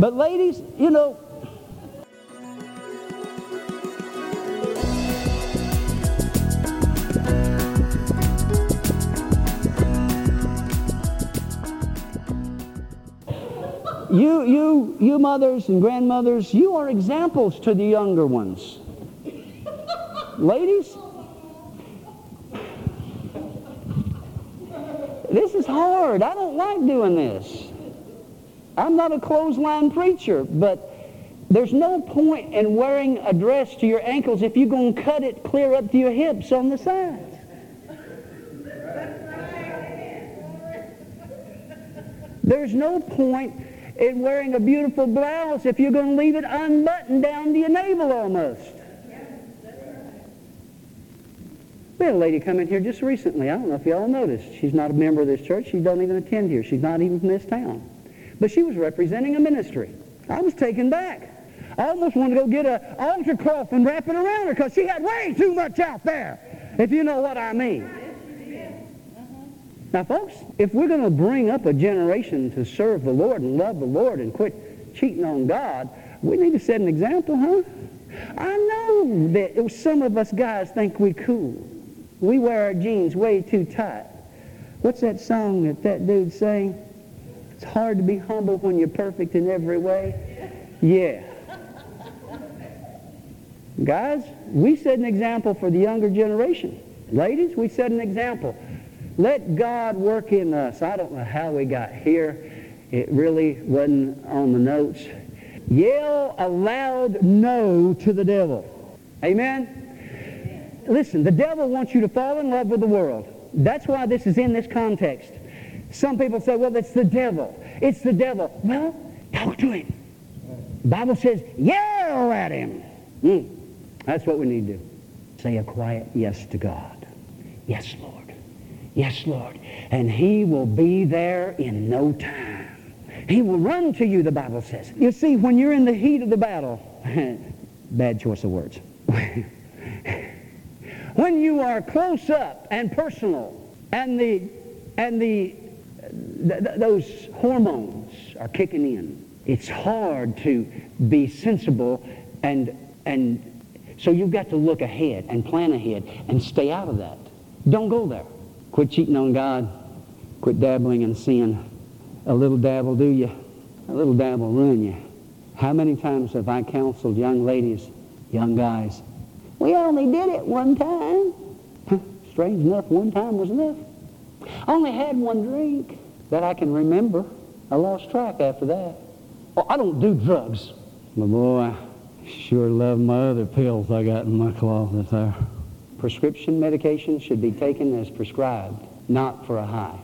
But ladies, you know, you, you, you mothers and grandmothers, you are examples to the younger ones. Ladies, this is hard. I don't like doing this. I'm not a clothesline preacher, but there's no point in wearing a dress to your ankles if you're going to cut it clear up to your hips on the sides. There's no point in wearing a beautiful blouse if you're going to leave it unbuttoned down to your navel almost. We had a lady come in here just recently. I don't know if y'all noticed. She's not a member of this church. She doesn't even attend here. She's not even from this town. But she was representing a ministry. I was taken back. I almost wanted to go get an altar cloth and wrap it around her because she had way too much out there, if you know what I mean. Now, folks, if we're going to bring up a generation to serve the Lord and love the Lord and quit cheating on God, we need to set an example, huh? I know that some of us guys think we cool. We wear our jeans way too tight. What's that song that that dude sang? It's hard to be humble when you're perfect in every way. Yeah. Guys, we set an example for the younger generation. Ladies, we set an example. Let God work in us. I don't know how we got here. It really wasn't on the notes. Yell a loud no to the devil. Amen? Listen, the devil wants you to fall in love with the world. That's why this is in this context. Some people say, well, it's the devil. It's the devil. Well, talk to him. The Bible says, yell at him. Mm. That's what we need to do. Say a quiet yes to God. Yes, Lord. Yes, Lord. And he will be there in no time. He will run to you, the Bible says. You see, when you're in the heat of the battle, bad choice of words. when you are close up and personal and the and the th- th- those hormones are kicking in. It's hard to be sensible and and so you've got to look ahead and plan ahead and stay out of that. Don't go there. Quit cheating on god. Quit dabbling in sin. A little dabble do you a little dabble ruin you how many times have i counseled young ladies young guys? We only did it one time. Strange enough, one time was enough. I only had one drink that I can remember. I lost track after that. Oh, I don't do drugs. But boy, I sure love my other pills I got in my closet there. Prescription medication should be taken as prescribed, not for a high.